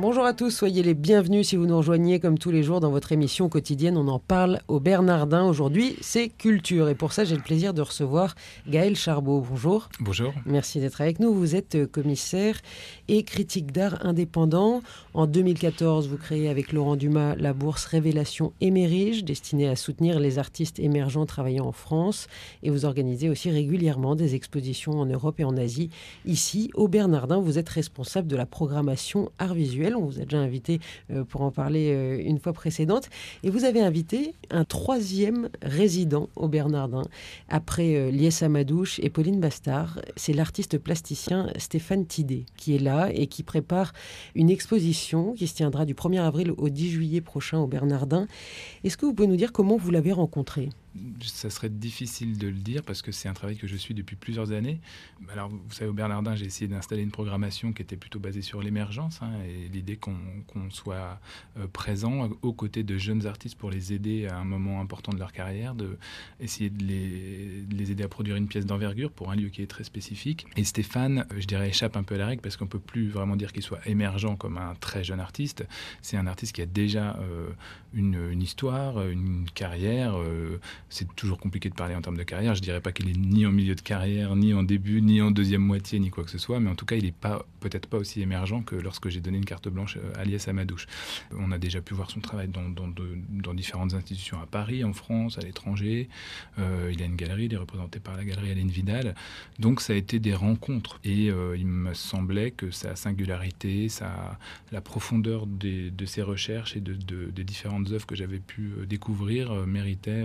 Bonjour à tous, soyez les bienvenus si vous nous rejoignez comme tous les jours dans votre émission quotidienne. On en parle au Bernardin. Aujourd'hui, c'est culture. Et pour ça, j'ai le plaisir de recevoir Gaël Charbot. Bonjour. Bonjour. Merci d'être avec nous. Vous êtes commissaire et critique d'art indépendant. En 2014, vous créez avec Laurent Dumas la bourse Révélation Émérige, destinée à soutenir les artistes émergents travaillant en France. Et vous organisez aussi régulièrement des expositions en Europe et en Asie. Ici, au Bernardin, vous êtes responsable de la programmation art visuel on vous a déjà invité euh, pour en parler euh, une fois précédente. Et vous avez invité un troisième résident au Bernardin. Après euh, Lies Amadouche et Pauline Bastard, c'est l'artiste plasticien Stéphane Tidé qui est là et qui prépare une exposition qui se tiendra du 1er avril au 10 juillet prochain au Bernardin. Est-ce que vous pouvez nous dire comment vous l'avez rencontré? Ça serait difficile de le dire parce que c'est un travail que je suis depuis plusieurs années. Alors, vous savez, au Bernardin, j'ai essayé d'installer une programmation qui était plutôt basée sur l'émergence hein, et l'idée qu'on soit euh, présent aux côtés de jeunes artistes pour les aider à un moment important de leur carrière, de essayer de les, aider à produire une pièce d'envergure pour un lieu qui est très spécifique. Et Stéphane, je dirais, échappe un peu à la règle parce qu'on peut plus vraiment dire qu'il soit émergent comme un très jeune artiste. C'est un artiste qui a déjà euh, une, une, histoire, une carrière. Euh, c'est toujours compliqué de parler en termes de carrière. Je dirais pas qu'il est ni en milieu de carrière, ni en début, ni en deuxième moitié, ni quoi que ce soit, mais en tout cas, il n'est pas peut-être pas aussi émergent que lorsque j'ai donné une carte blanche à Lies Amadouche. On a déjà pu voir son travail dans, dans, différentes institutions à Paris, en France, à l'étranger. Euh, il a une galerie, il est représenté par la galerie Aline Vidal. Donc ça a été des rencontres. Et euh, il me semblait que sa singularité, sa, la profondeur des, de ses recherches et de, des différentes œuvres que j'avais pu euh, découvrir méritait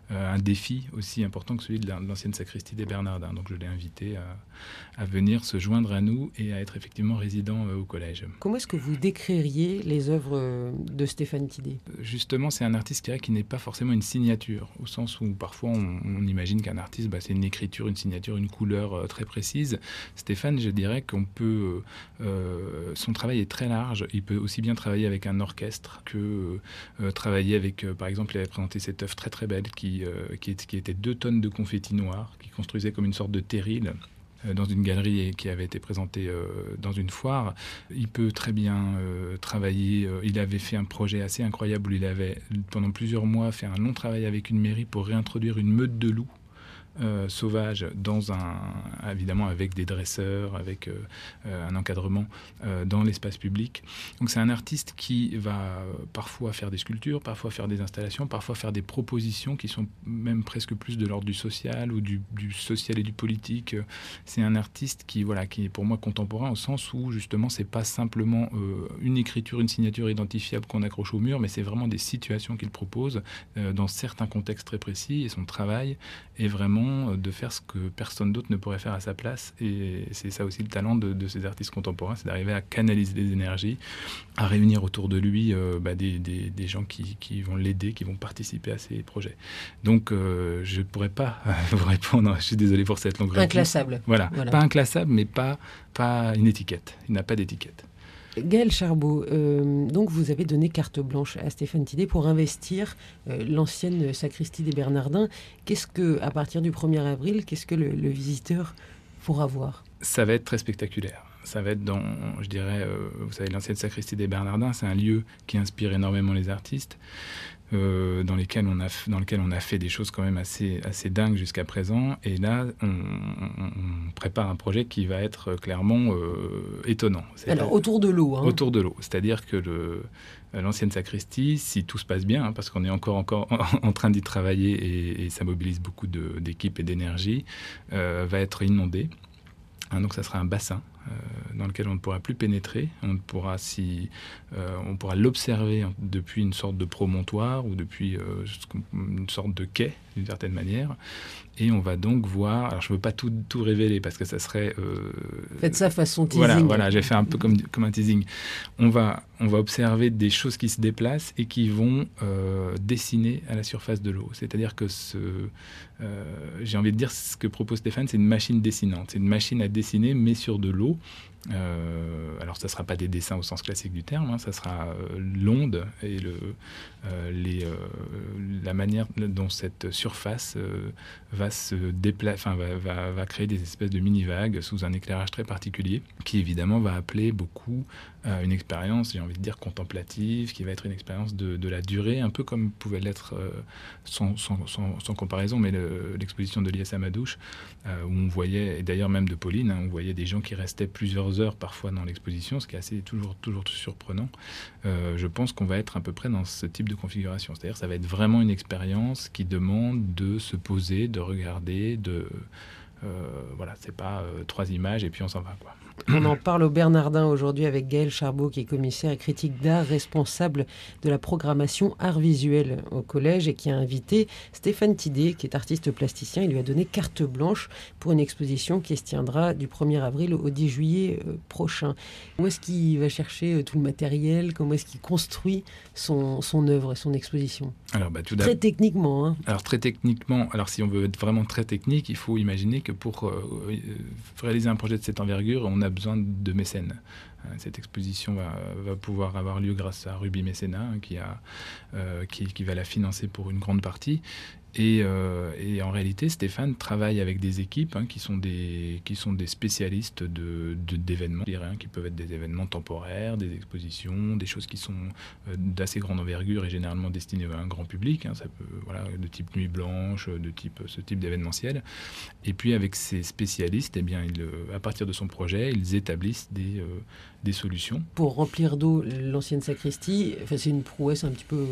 un défi aussi important que celui de l'ancienne sacristie des Bernardins. Donc je l'ai invité à, venir se joindre à nous et à être effectivement résident euh, au collège. Comment est-ce que vous décririez les œuvres euh, de Stéphane Tidé Justement, c'est un artiste qui n'est pas forcément une signature, au sens où parfois on, imagine qu'un artiste, bah, c'est une écriture, une signature, une couleur très précise. Stéphane, je dirais qu'on peut... son travail est très large. Il peut aussi bien travailler avec un orchestre que travailler avec, par exemple, il avait présenté cette œuvre très très belle qui, euh, qui, était deux tonnes de confettis noirs, qui construisait comme une sorte de terril euh, dans une galerie qui avait été présentée euh, dans une foire. Il peut très bien travailler. il avait fait un projet assez incroyable où il avait, pendant plusieurs mois, fait un long travail avec une mairie pour réintroduire une meute de loups euh, sauvage dans un évidemment avec des dresseurs avec euh, euh, un encadrement dans l'espace public. Donc c'est un artiste qui va parfois faire des sculptures parfois faire des installations parfois faire des propositions qui sont même presque plus de l'ordre du social ou du, social et du politique. C'est un artiste qui voilà qui est pour moi contemporain au sens où justement c'est pas simplement une écriture une signature identifiable qu'on accroche au mur mais c'est vraiment des situations qu'il propose dans certains contextes très précis. Et son travail est vraiment euh, de faire ce que personne d'autre ne pourrait faire à sa place. Et c'est ça aussi le talent de, ces artistes contemporains, c'est d'arriver à canaliser des énergies, à réunir autour de lui euh, bah, des, des, gens qui, qui vont l'aider, qui vont participer à ses projets. Donc euh, je ne pourrais pas vous répondre, je suis désolé pour cette longue Inclassable. Voilà. voilà, pas inclassable, mais pas, pas une étiquette. Il n'a pas d'étiquette. Gaël Charbot, euh, donc vous avez donné carte blanche à Stéphane Tidé pour investir euh, l'ancienne sacristie des Bernardins. Qu'est-ce que, à partir du 1er avril, qu'est-ce que le, visiteur pourra voir? Ça va être très spectaculaire. Ça va être dans, je dirais, euh, vous savez, l'ancienne sacristie des Bernardins, c'est un lieu qui inspire énormément les artistes. Euh, dans, lesquels on a, dans lequel on a fait des choses quand même assez, assez dingues jusqu'à présent. Et là, on, prépare un projet qui va être clairement euh, étonnant. Alors, autour de l'eau. Hein. Autour de l'eau. C'est-à-dire que l'ancienne sacristie, si tout se passe bien, hein, parce qu'on est encore, encore en train d'y travailler et, ça mobilise beaucoup d'équipes et d'énergie, va être inondée. Hein, donc ça sera un bassin dans lequel on ne pourra plus pénétrer. On pourra, si, euh, on pourra l'observer depuis une sorte de promontoire ou depuis euh, une sorte de quai, d'une certaine manière. Et on va donc voir. Alors, je ne veux pas tout, tout, révéler parce que ça serait. Faites ça façon teasing. Voilà, voilà j'ai fait un peu comme, comme un teasing. On va, on va observer des choses qui se déplacent et qui vont euh, dessiner à la surface de l'eau. C'est-à-dire que ce, euh, j'ai envie de dire ce que propose Stéphane, c'est une machine dessinante. C'est une machine à dessiner, mais sur de l'eau. Euh, alors, ça ne sera pas des dessins au sens classique du terme, hein, ça sera euh, l'onde et le, les, la manière dont cette surface va se déplacer, enfin, va, va, va, créer des espèces de mini-vagues sous un éclairage très particulier, qui évidemment va appeler beaucoup une expérience, j'ai envie de dire, contemplative, qui va être une expérience de, de la durée, un peu comme pouvait l'être sans, sans, sans, sans, comparaison, mais le, l'exposition de l'IS Amadouche, euh, où on voyait, et d'ailleurs même de Pauline, hein, on voyait des gens qui restaient plusieurs heures parfois dans l'exposition, ce qui est assez toujours, toujours surprenant. Euh, je pense qu'on va être à peu près dans ce type de configuration. C'est-à-dire ça va être vraiment une expérience qui demande de se poser, de regarder, de... Euh, voilà, c'est pas trois images et puis on s'en va. Quoi. On en parle au Bernardin aujourd'hui avec Gaël Charbot, qui est commissaire et critique d'art, responsable de la programmation art visuel au collège et qui a invité Stéphane Tidé, qui est artiste plasticien. Il lui a donné carte blanche pour une exposition qui se tiendra du 1er avril au 10 juillet euh, prochain. Où est-ce qu'il va chercher euh, tout le matériel? Comment est-ce qu'il construit son, son œuvre et son exposition? Alors, bah, Très techniquement. Hein. Alors, très techniquement, alors si on veut être vraiment très technique, il faut imaginer que pour euh, réaliser un projet de cette envergure, on a besoin de mécènes. Euh, cette exposition va, pouvoir avoir lieu grâce à Ruby Mécénat, hein, euh, qui, va la financer pour une grande partie. Euh, et, en réalité, Stéphane travaille avec des équipes hein, qui, sont des, qui sont des spécialistes d'événements, de, d'événements, hein, qui peuvent être des événements temporaires, des expositions, des choses qui sont euh, d'assez grande envergure et généralement destinées à un grand public. Hein, ça peut, voilà, de type nuit blanche, de type ce type d'événementiel. Et puis avec ces spécialistes, eh bien, à partir de son projet, ils établissent des, euh, des solutions. Pour remplir d'eau l'ancienne sacristie, c'est une prouesse un petit peu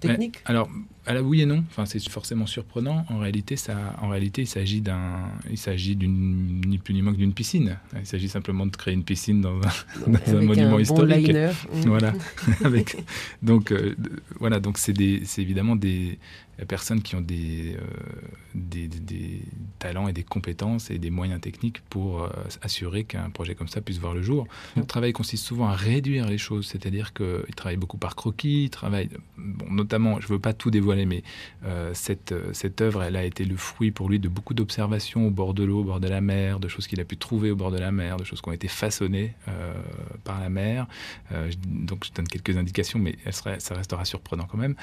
technique? alors, à la oui et non. Enfin, c'est forcément surprenant. En réalité, ça, en réalité, il s'agit d'un, il s'agit d'une ni plus ni moins que d'une piscine. Il s'agit simplement de créer une piscine dans un, dans un monument historique. Voilà. Avec, donc, euh, voilà. Donc, c'est évidemment des personnes qui ont des, euh, des, des, talents et des compétences et des moyens techniques pour euh, assurer qu'un projet comme ça puisse voir le jour. Notre travail consiste souvent à réduire les choses, c'est-à-dire qu'ils travaillent beaucoup par croquis, travaillent, bon, notamment, je ne veux pas tout dévoiler, mais euh, cette, cette œuvre, elle a été le fruit pour lui de beaucoup d'observations au bord de l'eau, au bord de la mer, de choses qu'il a pu trouver au bord de la mer, de choses qui ont été façonnées par la mer. donc je donne quelques indications, mais elle ça restera surprenant quand même.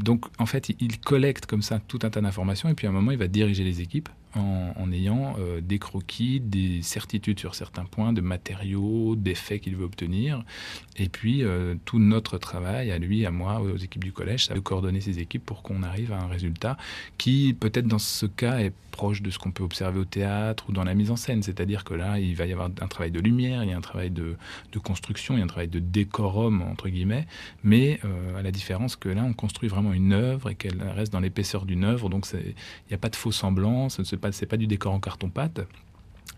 donc en fait, il collecte comme ça tout un tas d'informations et puis à un moment, il va diriger les équipes en, ayant euh, des croquis, des certitudes sur certains points, de matériaux, d'effets qu'il veut obtenir. Et puis, euh, tout notre travail, à lui, à moi, aux équipes du collège, ça de coordonner ces équipes pour qu'on arrive à un résultat qui, peut-être dans ce cas, est proche de ce qu'on peut observer au théâtre ou dans la mise en scène. C'est-à-dire que là, il va y avoir un travail de lumière, il y a un travail de, construction, il y a un travail de décorum, entre guillemets, mais euh, à la différence que là, on construit vraiment une œuvre et qu'elle reste dans l'épaisseur d'une œuvre, donc il n'y a pas de faux semblants, ce n'est pas, pas du décor en carton-pâte.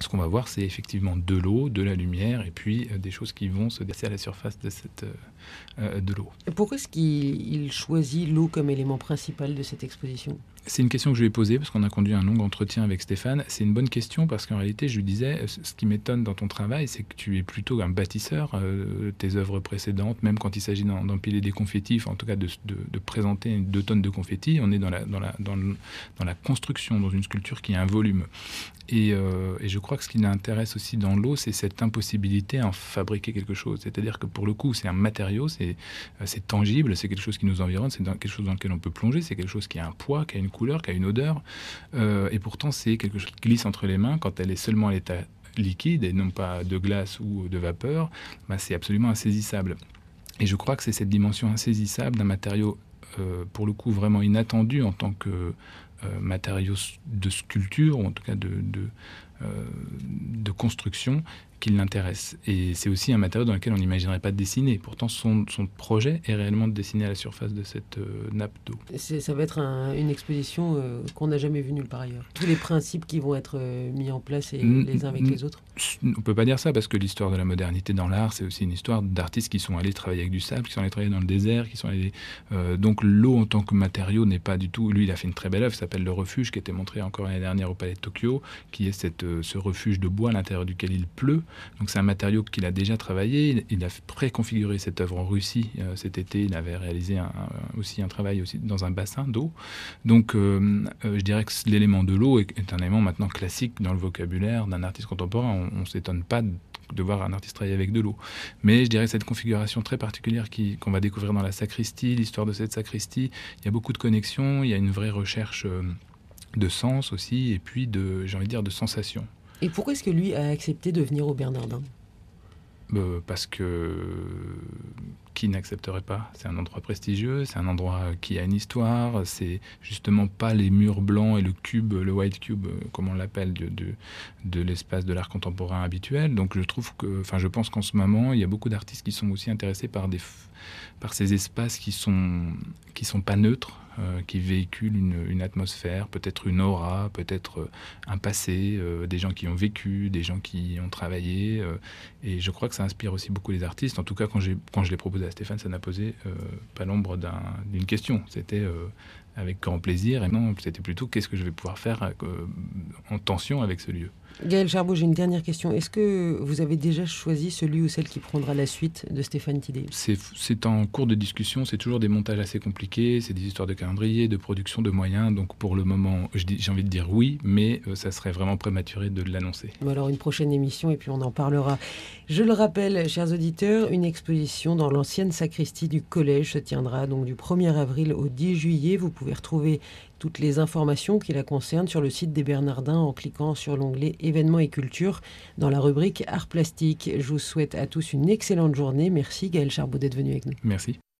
Ce qu'on va voir, c'est effectivement de l'eau, de la lumière, et puis euh, des choses qui vont se déplacer à la surface de, cette, euh, euh, de l'eau. Pourquoi est-ce qu'il choisit l'eau comme élément principal de cette exposition? C'est une question que je lui ai posée parce qu'on a conduit un long entretien avec Stéphane. C'est une bonne question parce qu'en réalité, je lui disais, ce qui m'étonne dans ton travail, c'est que tu es plutôt un bâtisseur. tes œuvres précédentes, même quand il s'agit d'empiler des confettis, en tout cas de, présenter deux tonnes de confettis, on est dans la, construction, dans une sculpture qui a un volume. Et, et je crois que ce qui l'intéresse aussi dans l'eau, c'est cette impossibilité à en fabriquer quelque chose. C'est-à-dire que pour le coup, c'est un matériau, c'est tangible, c'est quelque chose qui nous environne, c'est quelque chose dans lequel on peut plonger, c'est quelque chose qui a un poids, qui a une couleur, qui a une odeur. Euh, et pourtant, c'est quelque chose qui glisse entre les mains quand elle est seulement à l'état liquide et non pas de glace ou de vapeur. Bah, c'est absolument insaisissable. Et je crois que c'est cette dimension insaisissable d'un matériau, euh, pour le coup, vraiment inattendu en tant que euh, matériau de sculpture, ou en tout cas de, de, de construction, qui l'intéresse. Et c'est aussi un matériau dans lequel on n'imaginerait pas de dessiner. Pourtant, son, son, projet est réellement de dessiner à la surface de cette euh, nappe d'eau. Ça va être une exposition euh, qu'on n'a jamais vue nulle part ailleurs. Tous les principes qui vont être euh, mis en place et, les uns avec les autres On peut pas dire ça parce que l'histoire de la modernité dans l'art, c'est aussi une histoire d'artistes qui sont allés travailler avec du sable, qui sont allés travailler dans le désert, qui sont allés... donc l'eau en tant que matériau n'est pas du tout... Lui, il a fait une très belle œuvre, ça s'appelle le refuge, qui été montré encore l'année dernière au Palais de Tokyo, qui est cette, ce refuge de bois à l'intérieur duquel il pleut. Donc c'est un matériau qu'il a déjà travaillé. Il, a préconfiguré cette œuvre en Russie cet été. Il avait réalisé aussi un travail aussi dans un bassin d'eau. Donc je dirais que l'élément de l'eau est, un élément maintenant classique dans le vocabulaire d'un artiste contemporain. On ne s'étonne pas de voir un artiste travailler avec de l'eau. Mais je dirais cette configuration très particulière qu'on va découvrir dans la sacristie, l'histoire de cette sacristie, il y a beaucoup de connexions, il y a une vraie recherche euh, de sens aussi, et puis de, j'ai envie de dire, de sensations. Et pourquoi est-ce que lui a accepté de venir au Bernardin? Euh, parce que qui n'accepterait pas C'est un endroit prestigieux, c'est un endroit qui a une histoire, c'est justement pas les murs blancs et le cube, le white cube, euh, comme on l'appelle, de, l'espace de l'art contemporain habituel. Donc je trouve que, enfin je pense qu'en ce moment, il y a beaucoup d'artistes qui sont aussi intéressés par, des, par ces espaces qui sont, qui sont pas neutres, euh, qui véhiculent une, atmosphère, peut-être une aura, peut-être euh, un passé, euh, des gens qui ont vécu, des gens qui ont travaillé. et je crois que ça inspire aussi beaucoup les artistes. En tout cas, quand, quand je l'ai proposé à Stéphane, ça n'a posé pas l'ombre d'une question. C'était avec grand plaisir. Et non, c'était plutôt qu'est-ce que je vais pouvoir faire en tension avec ce lieu? Gaël Charbot, j'ai une dernière question. Est-ce que vous avez déjà choisi celui ou celle qui prendra la suite de Stéphane Tidé? C'est en cours de discussion, c'est toujours des montages assez compliqués, c'est des histoires de calendrier, de production, de moyens. Donc pour le moment, j'ai envie de dire oui, mais euh, ça serait vraiment prématuré de l'annoncer. alors une prochaine émission et puis on en parlera. Je le rappelle, chers auditeurs, une exposition dans l'ancienne sacristie du collège se tiendra donc du 1er avril au 10 juillet. Vous pouvez retrouver toutes les informations qui la concernent sur le site des Bernardins en cliquant sur l'onglet événements et culture dans la rubrique art plastique. Je vous souhaite à tous une excellente journée. Merci Gaël Charbot d'être venu avec nous. Merci.